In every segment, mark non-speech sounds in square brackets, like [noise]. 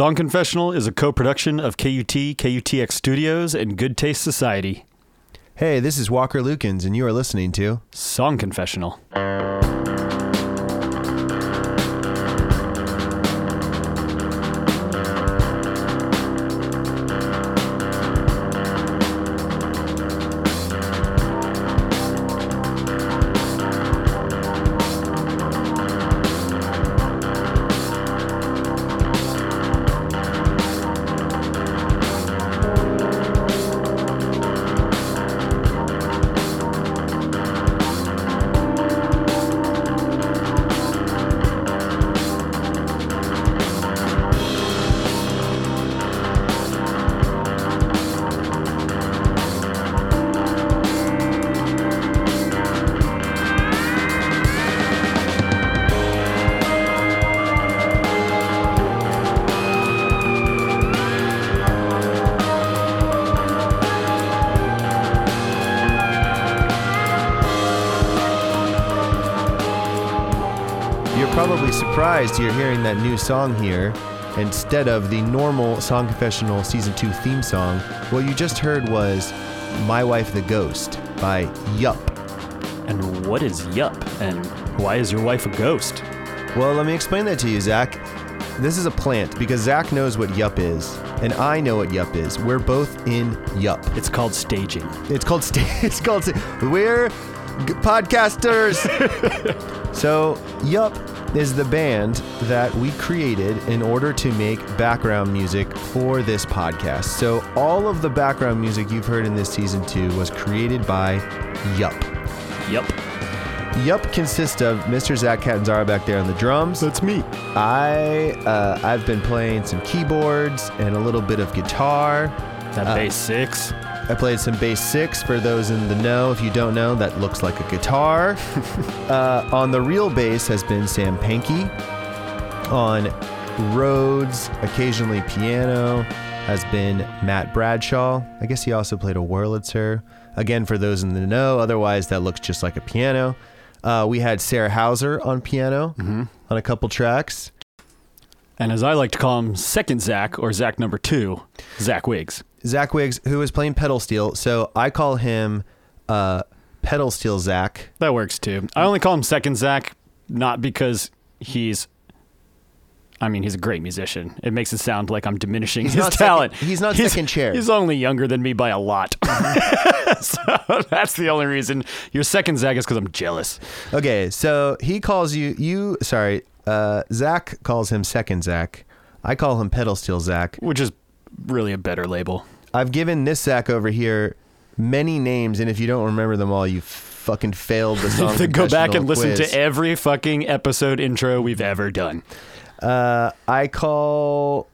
Song Confessional is a co production of KUT, KUTX Studios, and Good Taste Society. Hey, this is Walker Lukens, and you are listening to Song Confessional. Surprised you're hearing that new song here instead of the normal Song Confessional Season 2 theme song. What you just heard was My Wife the Ghost by Yup. And what is Yup? And why is your wife a ghost? Well, let me explain that to you, Zach. This is a plant because Zach knows what Yup is, and I know what Yup is. We're both in Yup. It's called staging. It's called sta- [laughs] it's called sta- we're g- podcasters. [laughs] so Yup is the band that we created in order to make background music for this podcast. So all of the background music you've heard in this season two was created by Yup. Yup. Yup consists of Mr. Zach Catanzara back there on the drums. That's me. I uh, I've been playing some keyboards and a little bit of guitar. That Uh, bass six. I played some bass six for those in the know. If you don't know, that looks like a guitar. [laughs] uh, on the real bass has been Sam Pankey. On Rhodes, occasionally piano, has been Matt Bradshaw. I guess he also played a Wurlitzer. Again, for those in the know, otherwise that looks just like a piano. Uh, we had Sarah Hauser on piano on a couple tracks. And as I like to call him, second Zach, or Zach number two, Zach Wiggs. Zach Wiggs, who is playing pedal steel. So I call him uh, pedal steel Zach. That works too. I only call him second Zach, not because he's. I mean, he's a great musician. It makes it sound like I'm diminishing his not second- talent. he's not second chair. He's only younger than me by a lot. [laughs] so that's the only reason. Your second Zach is because I'm jealous. Okay, so he calls you you sorry, uh Zach calls him second Zach. I call him pedal steel Zach. which is really a better label. I've given this Zach over here many names, and if you don't remember them all, you fucking failed the [laughs] song. to go back and listen quiz. to every fucking episode intro we've ever done. Uh, I call.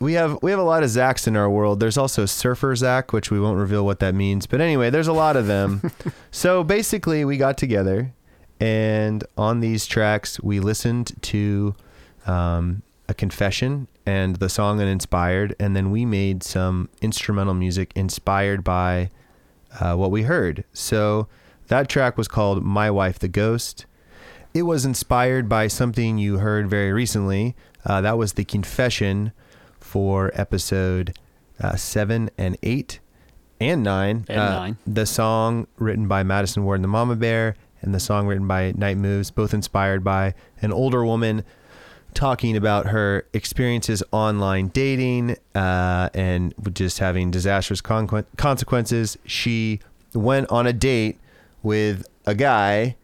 We have we have a lot of Zachs in our world. There's also Surfer Zach, which we won't reveal what that means. But anyway, there's a lot of them. [laughs] so basically, we got together, and on these tracks, we listened to um, a confession and the song and inspired and then we made some instrumental music inspired by uh, what we heard. So that track was called "My Wife the Ghost." It was inspired by something you heard very recently. Uh, that was the confession for episode uh, seven and eight and nine. And Uh, nine. The song written by Madison Ward and the Mama Bear, and the song written by Night Moves, both inspired by an older woman talking about her experiences online dating uh, and just having disastrous conqu- consequences. She went on a date with a guy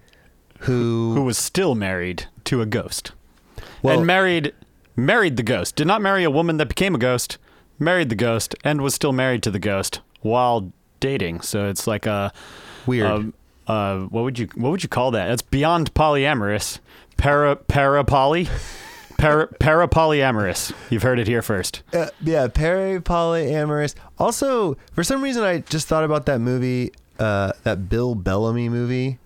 who, Who was still married to a ghost. Well- and married married the ghost. Did not marry a woman that became a ghost. Married the ghost and was still married to the ghost while dating. So it's like a weird. um, uh, what would you what would you call that? It's beyond polyamorous. Para parapoly. [laughs] Para polyamorous, You've heard it here first. Uh, yeah, peri polyamorous. Also, for some reason, I just thought about that movie, uh, that Bill Bellamy movie,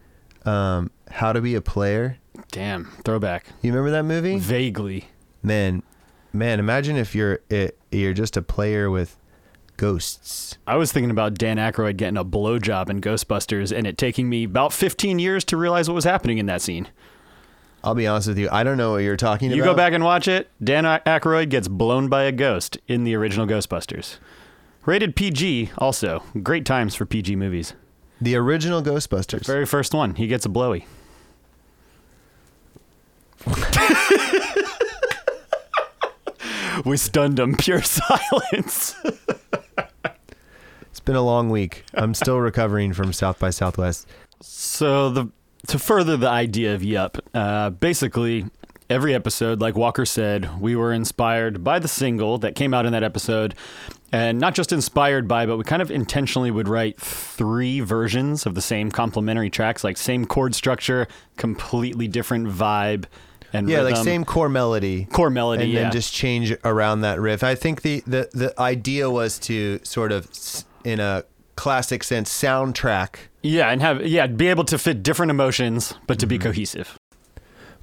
um, How to Be a Player. Damn, throwback. You remember that movie? Vaguely. Man, man, imagine if you're it, you're just a player with ghosts. I was thinking about Dan Aykroyd getting a blowjob in Ghostbusters and it taking me about 15 years to realize what was happening in that scene. I'll be honest with you. I don't know what you're talking You about. You go back and watch it. Dan Aykroyd gets blown by a ghost in the original Ghostbusters. Rated PG, also. Great times for PG movies. The original Ghostbusters. Very first one, he gets a blowy. we stunned him. Pure [laughs] silence. It's been a long week. I'm still recovering from South by Southwest. So the to further the idea of Yup, uh, basically every episode, like Walker said, we were inspired by the single that came out in that episode, and not just inspired by, but we kind of intentionally would write three versions of the same complementary tracks, like same chord structure, completely different vibe, and Yeah, like same core melody. core melody, and yeah. then just change around that riff. I think the, the, the idea was to sort of, in a classic sense, soundtrack. yeah, and have yeah, be able to fit different emotions, but to Mm-hmm. be cohesive.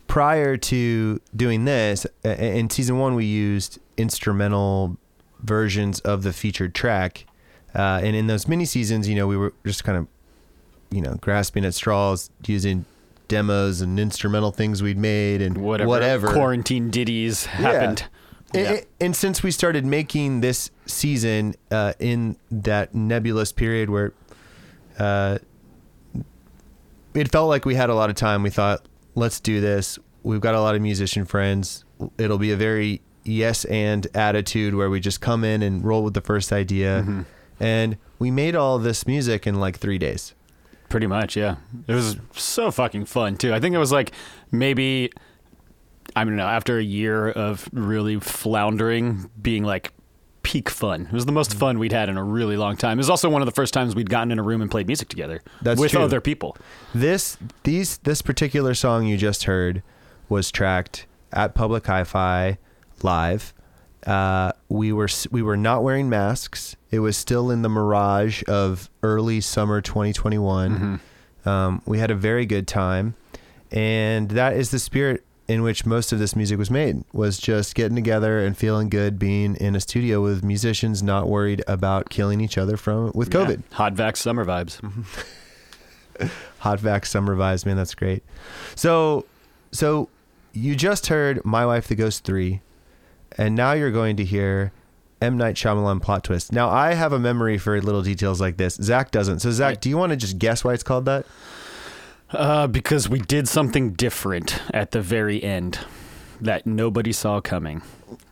Prior to doing this, in season one, we used instrumental versions of the featured track. Uh, and in those mini seasons, you know, we were just kind of, you know, grasping at straws, using demos and instrumental things we'd made and Whatever, whatever. quarantine ditties happened. And, Yeah. and since we started making this season uh, in that nebulous period where uh, it felt like we had a lot of time, we thought, let's do this. We've got a lot of musician friends. It'll be a very yes and attitude where we just come in and roll with the first idea. Mm-hmm. And we made all this music in like three days. Pretty much, yeah. It was so fucking fun too. I think it was like maybe I don't know, after a year of really floundering, being like peak fun. It was the most fun we'd had in a really long time. It was also one of the first times we'd gotten in a room and played music together That's with true. other people. This these this particular song you just heard was tracked at Public Hi-Fi live. Uh, we were we were not wearing masks. It was still in the mirage of early summer 2021. Um, we had a very good time, and that is the spirit in which most of this music was made. Was just getting together and feeling good, being in a studio with musicians, not worried about killing each other from with Yeah. COVID. Hot vax summer vibes. [laughs] Hot Vax Summer Vibes, man, that's great. So, so you just heard My Wife the Ghost 3, and now you're going to hear M. Night Shyamalan plot twist. Now, I have a memory for little details like this. Zach doesn't. So, Zach, do you want to just guess why it's called that? Uh, because we did something different at the very end that nobody saw coming.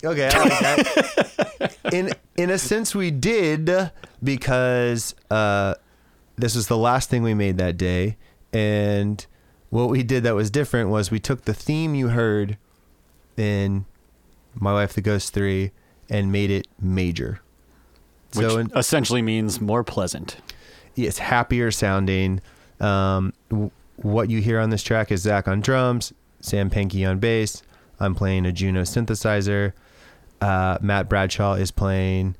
Okay, I like that. [laughs] in in a sense, we did because uh, this was the last thing we made that day, and what we did that was different was we took the theme you heard in My Wife the Ghost Three and made it major. Which so in, essentially means more pleasant. it's happier sounding. Um, what you hear on this track is Zach on drums, Sam Pankey on bass. I'm playing a Juno synthesizer. Uh, Matt Bradshaw is playing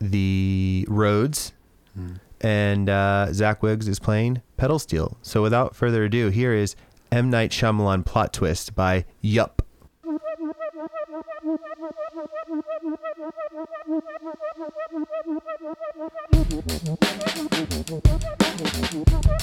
the Rhodes, mm. and uh, Zach Wiggs is playing pedal steel. So without further ado, here is M Night Shyamalan plot twist by Yup. [laughs]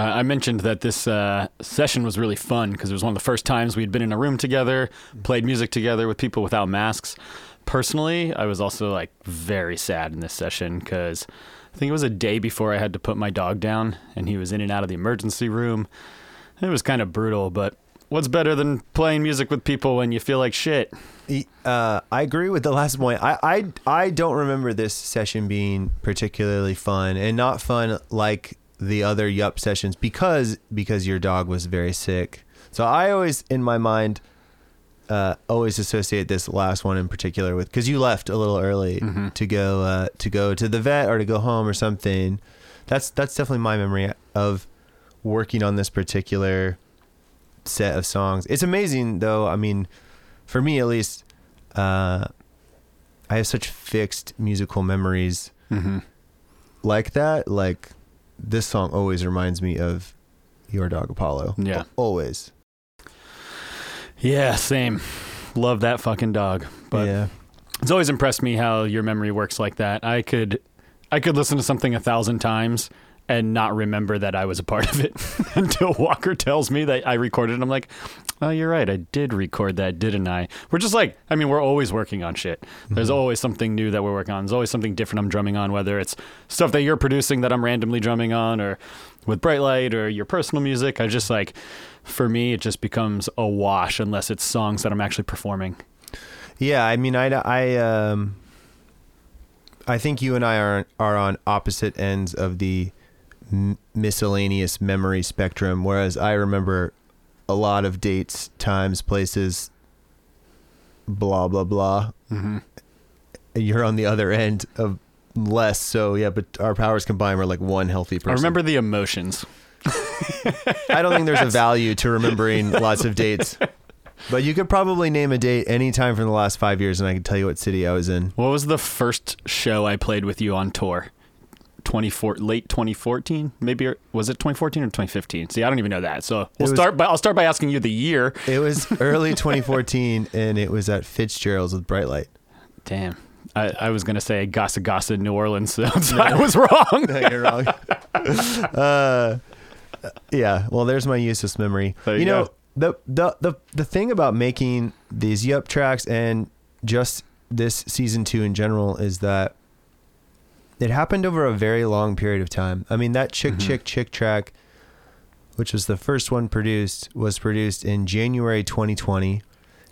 I mentioned that this uh, session was really fun because it was one of the first times we'd been in a room together, played music together with people without masks. Personally, I was also like very sad in this session because I think it was a day before I had to put my dog down, and he was in and out of the emergency room. It was kind of brutal, but what's better than playing music with people when you feel like shit? Uh, I agree with the last point. I, I I don't remember this session being particularly fun, and not fun like the other Yup sessions because because your dog was very sick. So I always in my mind uh, always associate this last one in particular with because you left a little early to go uh, to go to the vet or to go home or something. That's that's definitely my memory of working on this particular set of songs. It's amazing though. I mean, for me at least, uh, I have such fixed musical memories Mm-hmm. like that. Like this song always reminds me of your dog Apollo. Yeah. always. Yeah, same. Love that fucking dog. But yeah, it's always impressed me how your memory works like that. I could I could listen to something a thousand times and not remember that I was a part of it [laughs] until Walker tells me that I recorded it. I'm like, oh, you're right. I did record that, didn't I? We're just like, I mean, we're always working on shit. There's always something new that we're working on. There's always something different I'm drumming on, whether it's stuff that you're producing that I'm randomly drumming on or with Bright Light or your personal music. I just like, for me, it just becomes a wash unless it's songs that I'm actually performing. yeah. I mean, I I um, I think you and I are are on opposite ends of the m- miscellaneous memory spectrum. Whereas I remember a lot of dates, times, places, blah blah blah. Mm-hmm. You're on the other end of less. So yeah, but our powers combined we're like one healthy person. I remember the emotions. I don't think there's a [laughs] value to remembering lots of dates. But you could probably name a date anytime from the last five years, and I can tell you what city I was in. What was the first show I played with you on tour? 24 late 2014 maybe was it 2014 or 2015 see i don't even know that so we'll was- start by i'll start by asking you the year It was [laughs] early 2014, and it was at Fitzgerald's with Bright Light. damn i, I was gonna say gasa gasa new orleans [laughs] so [laughs] i was wrong No, you're wrong. uh, yeah. Well, there's my useless memory. There you know the the the the thing about making these Yup tracks and just this season two in general is that it happened over a very long period of time. I mean, that chick Mhm. chick chick track, which was the first one produced, was produced in January 2020.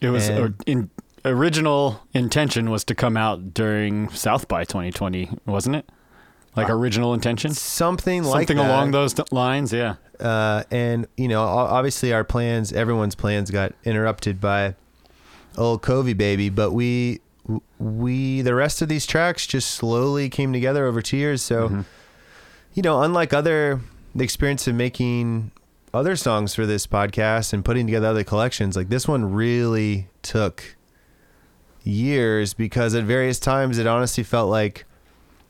it was or in original intention was to come out during south by 2020 wasn't it like Uh, original intention Something like something along those th- lines yeah uh, and you know, obviously our plans, everyone's plans got interrupted by old Covey baby, but we, we, the rest of these tracks just slowly came together over two years. So, Mhm. you know, unlike other, the experience of making other songs for this podcast and putting together other collections, like this one really took years because at various times it honestly felt like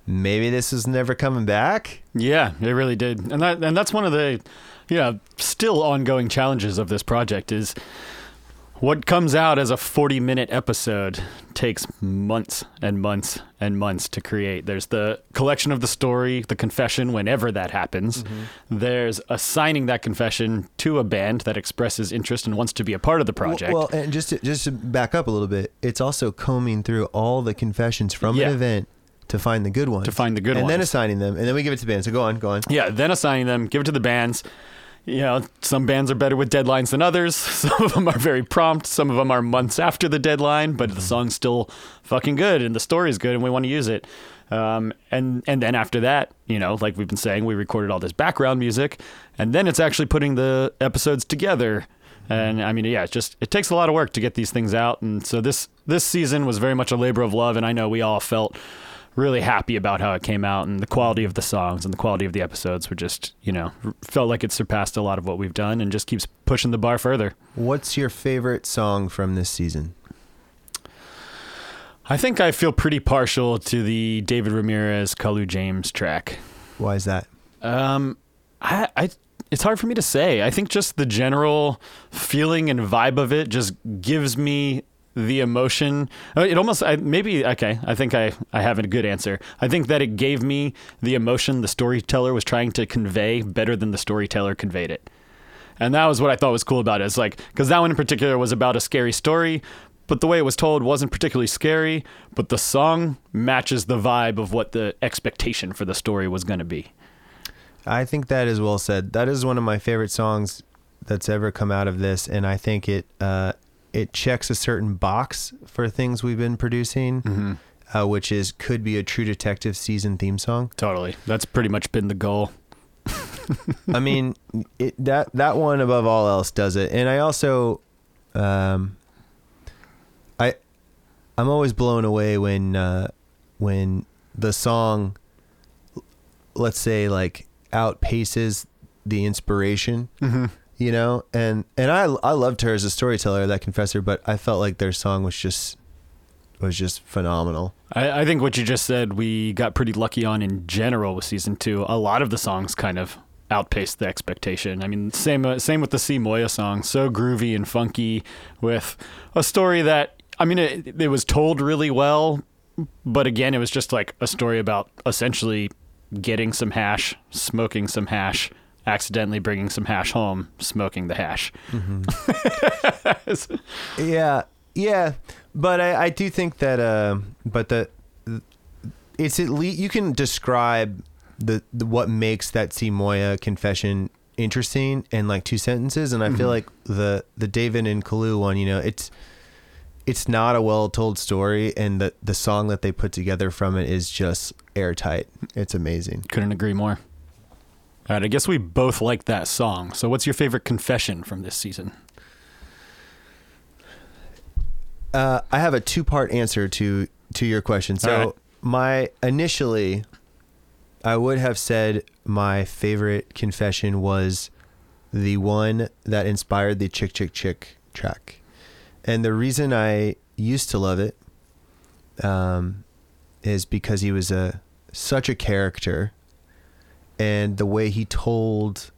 maybe this is never coming back. Yeah, it really did, and that and that's one of the, yeah, still ongoing challenges of this project is what comes out as a forty-minute episode takes months and months and months to create. There's the collection of the story, the confession, whenever that happens. Mm-hmm. There's assigning that confession to a band that expresses interest and wants to be a part of the project. Well, well, and just to, just to back up a little bit, it's also combing through all the confessions from Yeah. an event to find the good ones. To find the good one. and then assigning them, and then we give it to bands. So go on, go on. Yeah, then assigning them, give it to the bands. You know, some bands are better with deadlines than others. [laughs] Some of them are very prompt. Some of them are months after the deadline, but the song's still fucking good and the story's good and we want to use it. Um, and and then after that, you know, like we've been saying, we recorded all this background music, and then it's actually putting the episodes together. And I mean, yeah, it just it takes a lot of work to get these things out. And so this this season was very much a labor of love, and I know we all felt really happy about how it came out and the quality of the songs and the quality of the episodes were just you know felt like it surpassed a lot of what we've done and just keeps pushing the bar further What's your favorite song from this season? i think i feel pretty partial to the david ramirez kalu james track Why is that? um i i it's hard for me to say i think just the general feeling and vibe of it just gives me the emotion. uh, It almost I, maybe okay. I think I I have a good answer. I think that it gave me the emotion the storyteller was trying to convey better than the storyteller conveyed it. And that was what I thought was cool about it. It's like because that one in particular was about a scary story, but the way it was told wasn't particularly scary. But the song matches the vibe of what the expectation for the story was going to be. I think that is well said. That is one of my favorite songs that's ever come out of this, and I think it uh, it checks a certain box for things we've been producing, uh, which is could be a True Detective season theme song. Totally, that's pretty much been the goal. [laughs] I mean, it, that that one above all else does it, and I also, um, I, I'm always blown away when uh, when the song, let's say, like outpaces the inspiration. Mm-hmm. You know, and and I I loved her as a storyteller, that confessor, but I felt like their song was just was just phenomenal. I, I think what you just said, we got pretty lucky on in general with season two. A lot of the songs kind of outpaced the expectation. I mean, same uh, same with the C Moya song, so groovy and funky, with a story that I mean, it, it was told really well, but again, it was just like a story about essentially getting some hash, smoking some hash. Accidentally bringing some hash home, smoking the hash. [laughs] Yeah, yeah, but I, I do think that, uh, but the, it's at least you can describe the, the what makes that Simoya confession interesting in like two sentences, and I feel like the the David and Kalu one, you know, it's it's not a well told story, and the the song that they put together from it is just airtight. It's amazing. Couldn't agree more. All right, I guess we both like that song. So, what's your favorite confession from this season? Uh, I have a two part answer to to your question. So right. my initially, I would have said my favorite confession was the one that inspired the Chick Chick Chick track, and the reason I used to love it, um, is because he was a such a character, and the way he told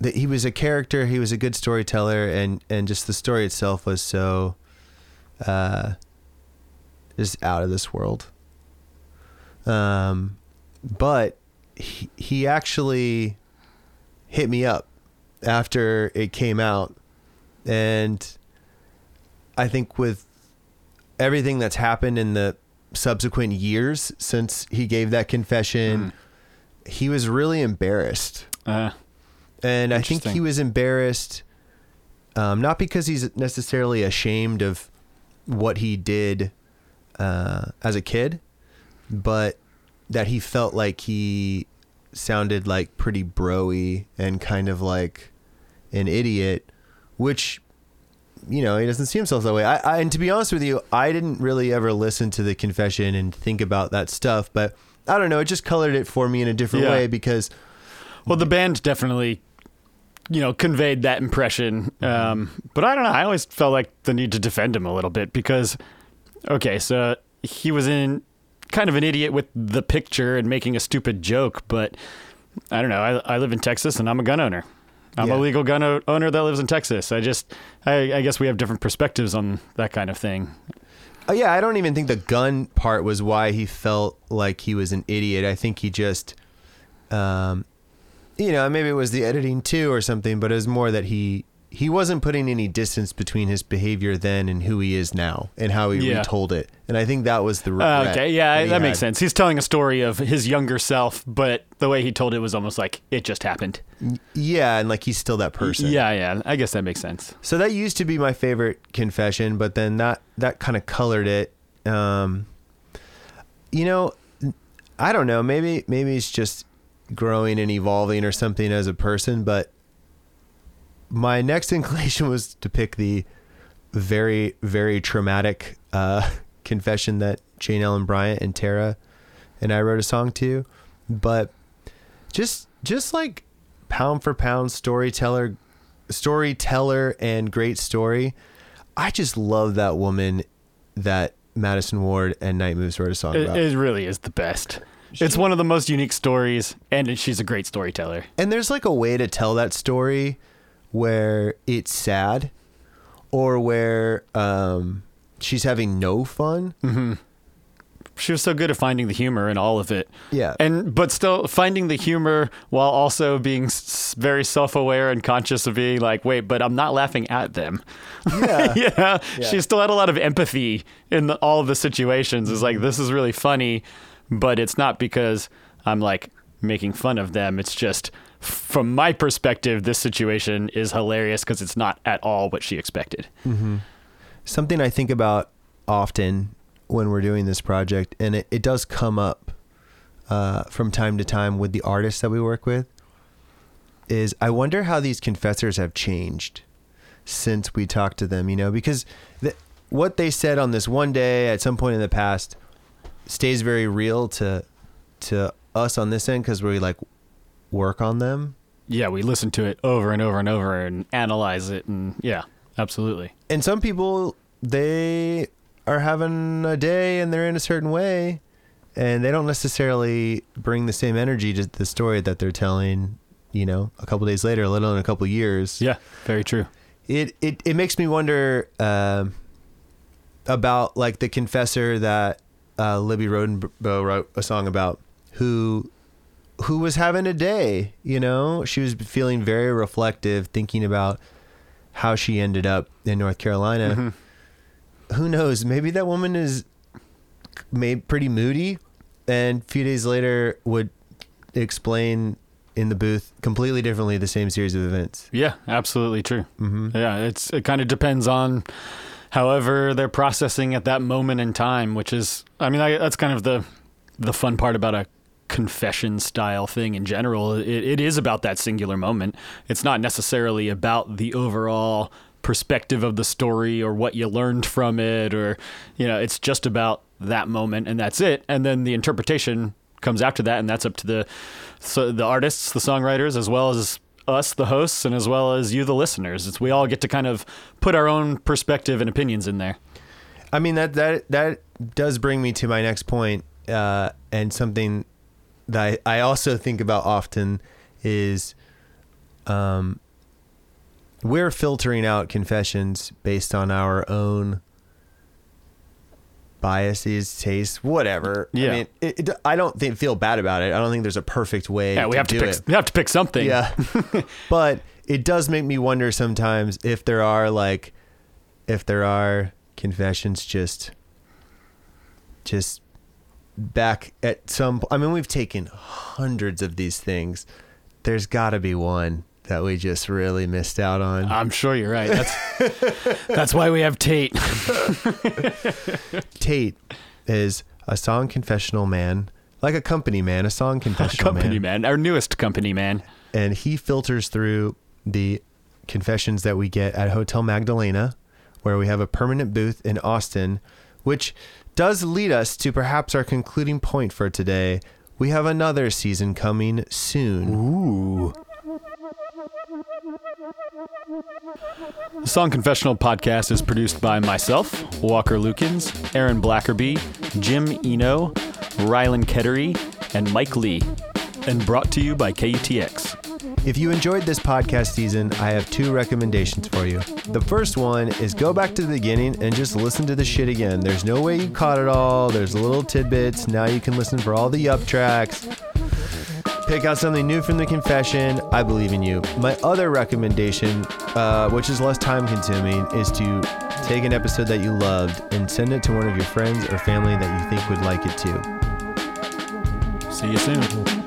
that he was a character he was a good storyteller and and just the story itself was so uh just out of this world. Um but he, he actually hit me up after it came out and i think with everything that's happened in the subsequent years since he gave that confession he was really embarrassed Uh, and I think he was embarrassed, um, not because he's necessarily ashamed of what he did uh, as a kid, but that he felt like he sounded like pretty broy and kind of like an idiot, which you know he doesn't see himself that way. I, I and to be honest with you, I didn't really ever listen to the confession and think about that stuff, but I don't know. It just colored it for me in a different Yeah. way because well, the band definitely, you know, conveyed that impression. Um, but I don't know. I always felt like the need to defend him a little bit because, okay, so he was in kind of an idiot with the picture and making a stupid joke, but I don't know. I, I live in Texas and I'm a gun owner. I'm Yeah. a legal gun owner that lives in Texas. I just, I, I guess we have different perspectives on that kind of thing. Oh, yeah, I don't even think the gun part was why he felt like he was an idiot. I think he just, um, you know, maybe it was the editing too or something, but it was more that he he wasn't putting any distance between his behavior then and who he is now and how he Yeah. retold it. And I think that was the Uh, regret. okay, yeah, that that makes sense. He's telling a story of his younger self, but the way he told it was almost like it just happened. Yeah, and like he's still that person. Yeah, yeah, I guess that makes sense. So that used to be my favorite confession, but then that that kind of colored it. Um, you know, I don't know. Maybe maybe it's just growing and evolving or something as a person. But my next [laughs] inclination was to pick the very very traumatic uh, [laughs] confession that Jane Ellen Bryant and Tara and I wrote a song to. But just just like pound for pound storyteller storyteller and great story. I just love that woman that Madison Ward and Night Moves wrote a song It, about. it really is the best. It's one of the most unique stories, and she's a great storyteller. and there's like a way to tell that story where it's sad or where um, she's having no fun. She was so good at finding the humor in all of it. Yeah. And but still finding the humor while also being s- very self-aware and conscious of being like, wait, but I'm not laughing at them. Yeah. [laughs] yeah. Yeah. She still had a lot of empathy in the, all of the situations. It's like this is really funny, but it's not because I'm like making fun of them. It's just from my perspective, this situation is hilarious because it's not at all what she expected. something I think about often when we're doing this project, and it, it does come up uh, from time to time with the artists that we work with, is I wonder how these confessors have changed since we talked to them, you know, because th- what they said on this one day at some point in the past stays very real to to us on this end because we're like work on them Yeah, we listen to it over and over and over and analyze it, and yeah, absolutely. and some people they are having a day and they're in a certain way and they don't necessarily bring the same energy to the story that they're telling you know a couple days later let alone a couple years Yeah, very true. it it, it makes me wonder um about like the confessor that uh, libby Rodenbough wrote a song about who who was having a day you know? She was feeling very reflective thinking about how she ended up in north carolina. Who knows? Maybe that woman is made pretty moody and a few days later would explain in the booth completely differently the same series of events. Yeah, absolutely true. mm-hmm. Yeah, it's it kind of depends on however they're processing at that moment in time, which is I mean I, that's kind of the the fun part about a confession style thing in general. It, it is about that singular moment. It's not necessarily about the overall perspective of the story or what you learned from it or you know, it's just about that moment and that's it. And then the interpretation comes after that and that's up to the so the artists, the songwriters as well as us the hosts and as well as you the listeners. It's we all get to kind of put our own perspective and opinions in there. I mean that that that does bring me to my next point, uh, and something that I, I also think about often is, um, we're filtering out confessions based on our own biases, tastes, whatever. Yeah. I mean, it, it, I don't think, feel bad about it. I don't think there's a perfect way. Yeah, we have to pick it. we have to pick something. Yeah. [laughs] but it does make me wonder sometimes if there are like if there are confessions just just back at some I mean we've taken hundreds of these things. There's got to be one that we just really missed out on. I'm sure you're right. That's [laughs] that's why we have Tate. [laughs] Tate is a song confessional man, like a company man, a song [laughs] confessional company man. man. Our newest company man. and he filters through the confessions that we get at Hotel Magdalena, where we have a permanent booth in Austin, which does lead us to perhaps our concluding point for today. We have another season coming soon. Ooh. The Song Confessional podcast is produced by myself, Walker Lukens, Aaron Blackerby, Jim Eno, Rylan Kettery, and Mike Lee, and brought to you by KUTX. If you enjoyed this podcast season, I have two recommendations for you. The first one is go back to the beginning and just listen to the shit again. There's no way you caught it all. There's little tidbits. Now you can listen for all the Yup tracks. Pick out something new from the confession. I believe in you. My other recommendation, uh, which is less time consuming, is to take an episode that you loved and send it to one of your friends or family that you think would like it too. See you soon.